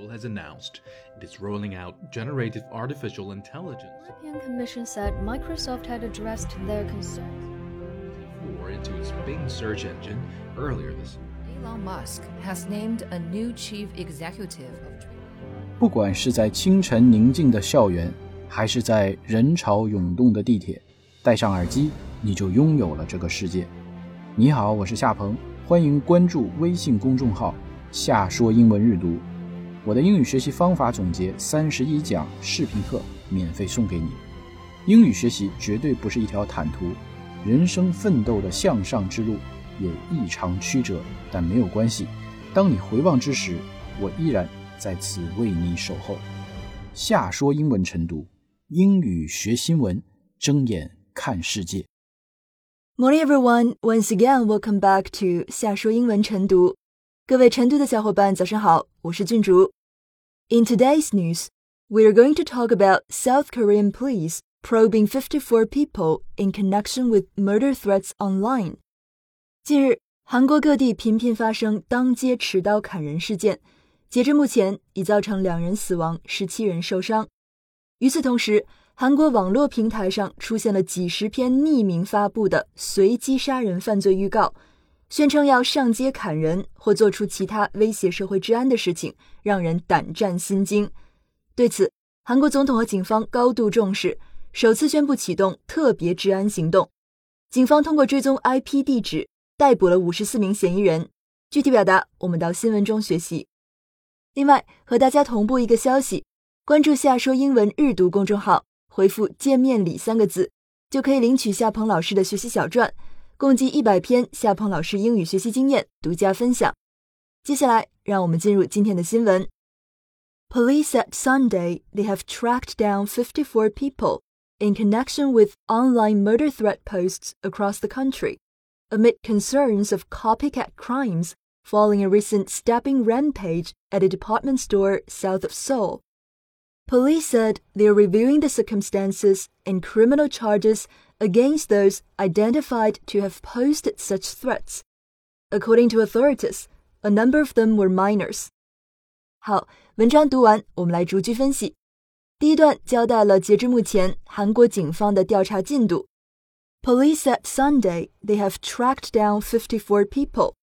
Seoul has announced it is rolling out generative artificial intelligence. The European Commission said Microsoft had addressed their concerns. Four into its Bing search engine earlier this year. Elon Musk has named a new chief executive of Twitter. 不管是在清晨宁静的校园，还是在人潮涌动的地铁，戴上耳机，你就拥有了这个世界。你好，我是夏鹏，欢迎关注微信公众号“夏说英文日读”。 我的英语学习方法总结三十一讲视频课免费送给你。英语学习绝对不是一条坦途，人生奋斗的向上之路有异常曲折，但没有关系。当你回望之时，我依然在此为你守候。夏说英文晨读，英语学新闻，睁眼看世界。Morning, everyone. Once again, welcome back to 夏说英文晨读。各位晨读的小伙伴，早上好，我是郡主。In today's news, we are going to talk about South Korean police probing 54 people in connection with murder threats online. 近日，韩国各地频频发生当街持刀砍人事件，截至目前已造成两人死亡，十七人受伤。与此同时，韩国网络平台上出现了几十篇匿名发布的随机杀人犯罪预告，宣称要上街砍人或做出其他威胁社会治安的事情，让人胆战心惊。对此，韩国总统和警方高度重视，首次宣布启动特别治安行动。警方通过追踪 IP 地址，逮捕了五十四名嫌疑人。具体表达，我们到新闻中学习。另外，和大家同步一个消息：关注“夏说英文日读”公众号。回复“见面礼”三个字，就可以领取夏鹏老师的学习小传，共计一百篇夏鹏老师英语学习经验独家分享。接下来，让我们进入今天的新闻。Police said Sunday they have tracked down 54 people in connection with online murder threat posts across the country, amid concerns of copycat crimes following a recent stabbing rampage at a department store south of Seoul. Police said they are reviewing the circumstances and criminal charges against those identified to have posted such threats. According to authorities, a number of them were minors. 好，文章读完，我们来逐句分析。第一段交代了截至目前韩国警方的调查进度。Police said Sunday they have tracked down 54 people.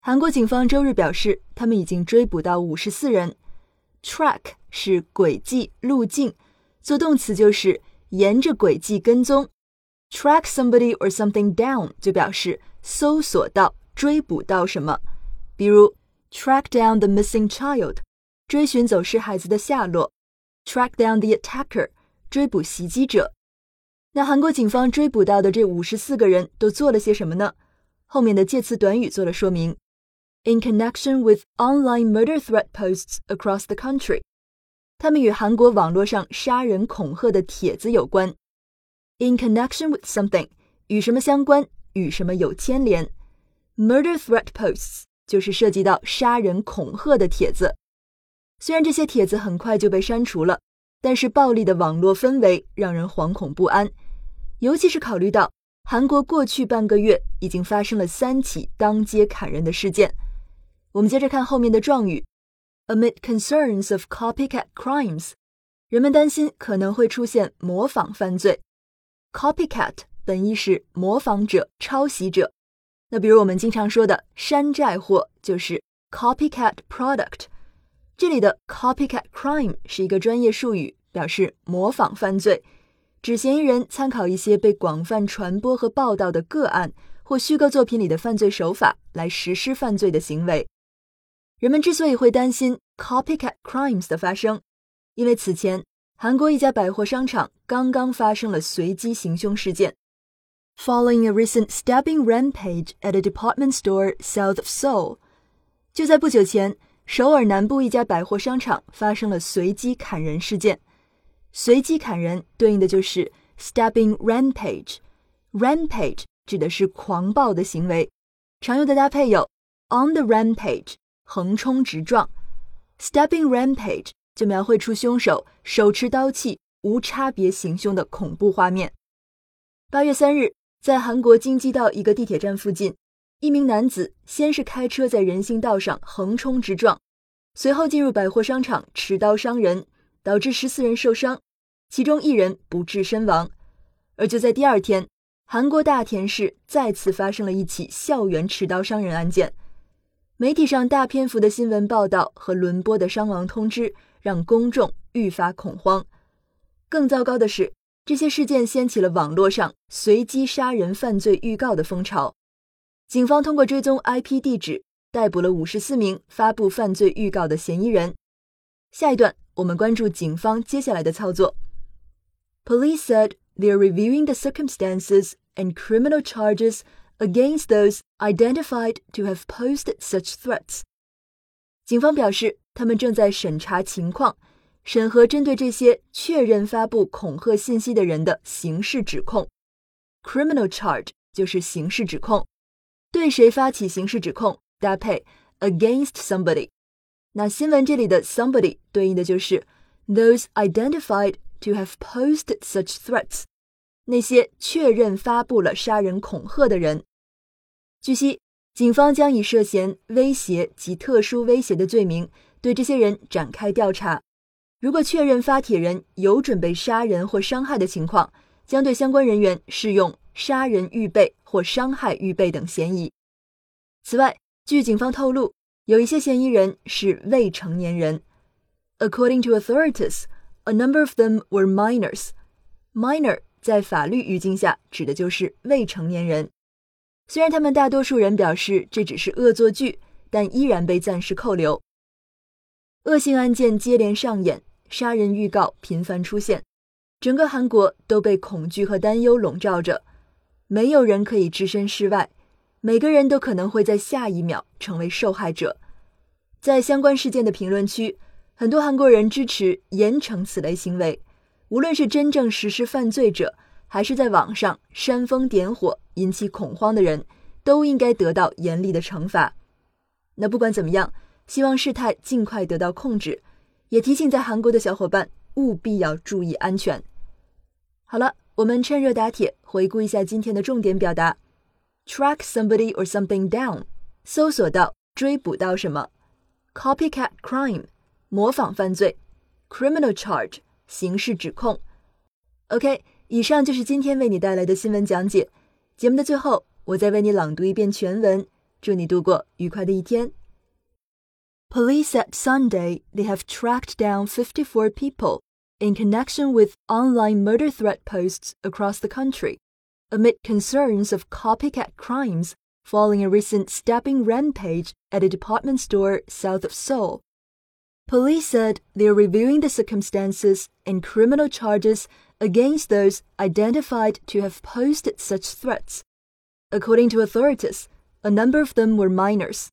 韩国警方周日表示，他们已经追捕到五十四人。Track 是轨迹、路径，做动词就是沿着轨迹跟踪。 Track somebody or something down 就表示搜索到、追捕到什么，比如 track down the missing child，追寻走失孩子的下落；track down the attacker，追捕袭击者。那韩国警方追捕到的这五十四个人都做了些什么呢？后面的介词短语做了说明。In connection with online murder threat posts across the country，他们与韩国网络上杀人恐吓的帖子有关。In connection with something，与什么相关，与什么有牵连。Murder threat posts 就是涉及到杀人恐吓的帖子。虽然这些帖子很快就被删除了，但是暴力的网络氛围让人惶恐不安，尤其是考虑到韩国过去半个月已经发生了三起当街砍人的事件。我们接着看后面的状语，amid concerns of copycat crimes，人们担心可能会出现模仿犯罪。Copycat 本意是模仿者、抄袭者。那比如我们经常说的山寨货就是 copycat product。这里的 copycat crime 是一个专业术语，表示模仿犯罪，指嫌疑人参考一些被广泛传播和报道的个案或虚构作品里的犯罪手法来实施犯罪的行为。人们之所以会担心 copycat crimes 的发生，因为此前韩国一家百货商场刚刚发生了随机行凶事件。Following a recent stabbing rampage at a department store south of Seoul，就在不久前，首尔南部一家百货商场发生了随机砍人事件。随机砍人对应的就是 stabbing rampage。rampage 指的是狂暴的行为，常用的搭配有 on the rampage。横冲直撞，stabbing rampage 就描绘出凶手手持刀器无差别行凶的恐怖画面。八月三日，在韩国京畿道一个地铁站附近，一名男子先是开车在人行道上横冲直撞，随后进入百货商场持刀伤人，导致十四人受伤，其中一人不治身亡。而就在第二天，韩国大田市再次发生了一起校园持刀伤人案件。媒体上大篇幅的新闻报道和轮播的伤亡通知，让公众愈发恐慌。更糟糕的是，这些事件掀起了网络上随机杀人犯罪预告的风潮。警方通过追踪 IP 地址，逮捕了五十四名发布犯罪预告的嫌疑人。下一段，我们关注警方接下来的操作。Police said they are reviewing the circumstances and criminal charges against those identified to have posted such threats。警方表示，他们正在审查情况，审核针对这些确认发布恐吓信息的人的刑事指控。Criminal charge 就是刑事指控，对谁发起刑事指控，搭配 against somebody。那新闻这里的 somebody 对应的就是 those identified to have posted such threats。那些确认发布了杀人恐吓的人，据悉，警方将以涉嫌威胁及特殊威胁的罪名对这些人展开调查。如果确认发帖人有准备杀人或伤害的情况，将对相关人员适用杀人预备或伤害预备等嫌疑。此外，据警方透露，有一些嫌疑人是未成年人。According to authorities, a number of them were minors. Minor 在法律语境下指的就是未成年人。虽然他们大多数人表示这只是恶作剧，但依然被暂时扣留。恶性案件接连上演，杀人预告频繁出现，整个韩国都被恐惧和担忧笼罩着。没有人可以置身事外，每个人都可能会在下一秒成为受害者。在相关事件的评论区，很多韩国人支持严惩此类行为。无论是真正实施犯罪者，还是在网上煽风点火引起恐慌的人，都应该得到严厉的惩罚。那不管怎么样，希望事态尽快得到控制，也提醒在韩国的小伙伴务必要注意安全。好了，我们趁热打铁，回顾一下今天的重点表达：track somebody or something down，搜索到、追捕到什么；copycat crime，模仿犯罪；criminal charge。刑事指控。OK，以上就是今天为你带来的新闻讲解。节目的最后，我再为你朗读一遍全文。祝你度过愉快的一天。Police said Sunday they have tracked down 54 people in connection with online murder threat posts across the country, amid concerns of copycat crimes following a recent stabbing rampage at a department store south of Seoul. Police said they are reviewing the circumstances and criminal charges against those identified to have posted such threats. According to authorities, a number of them were minors.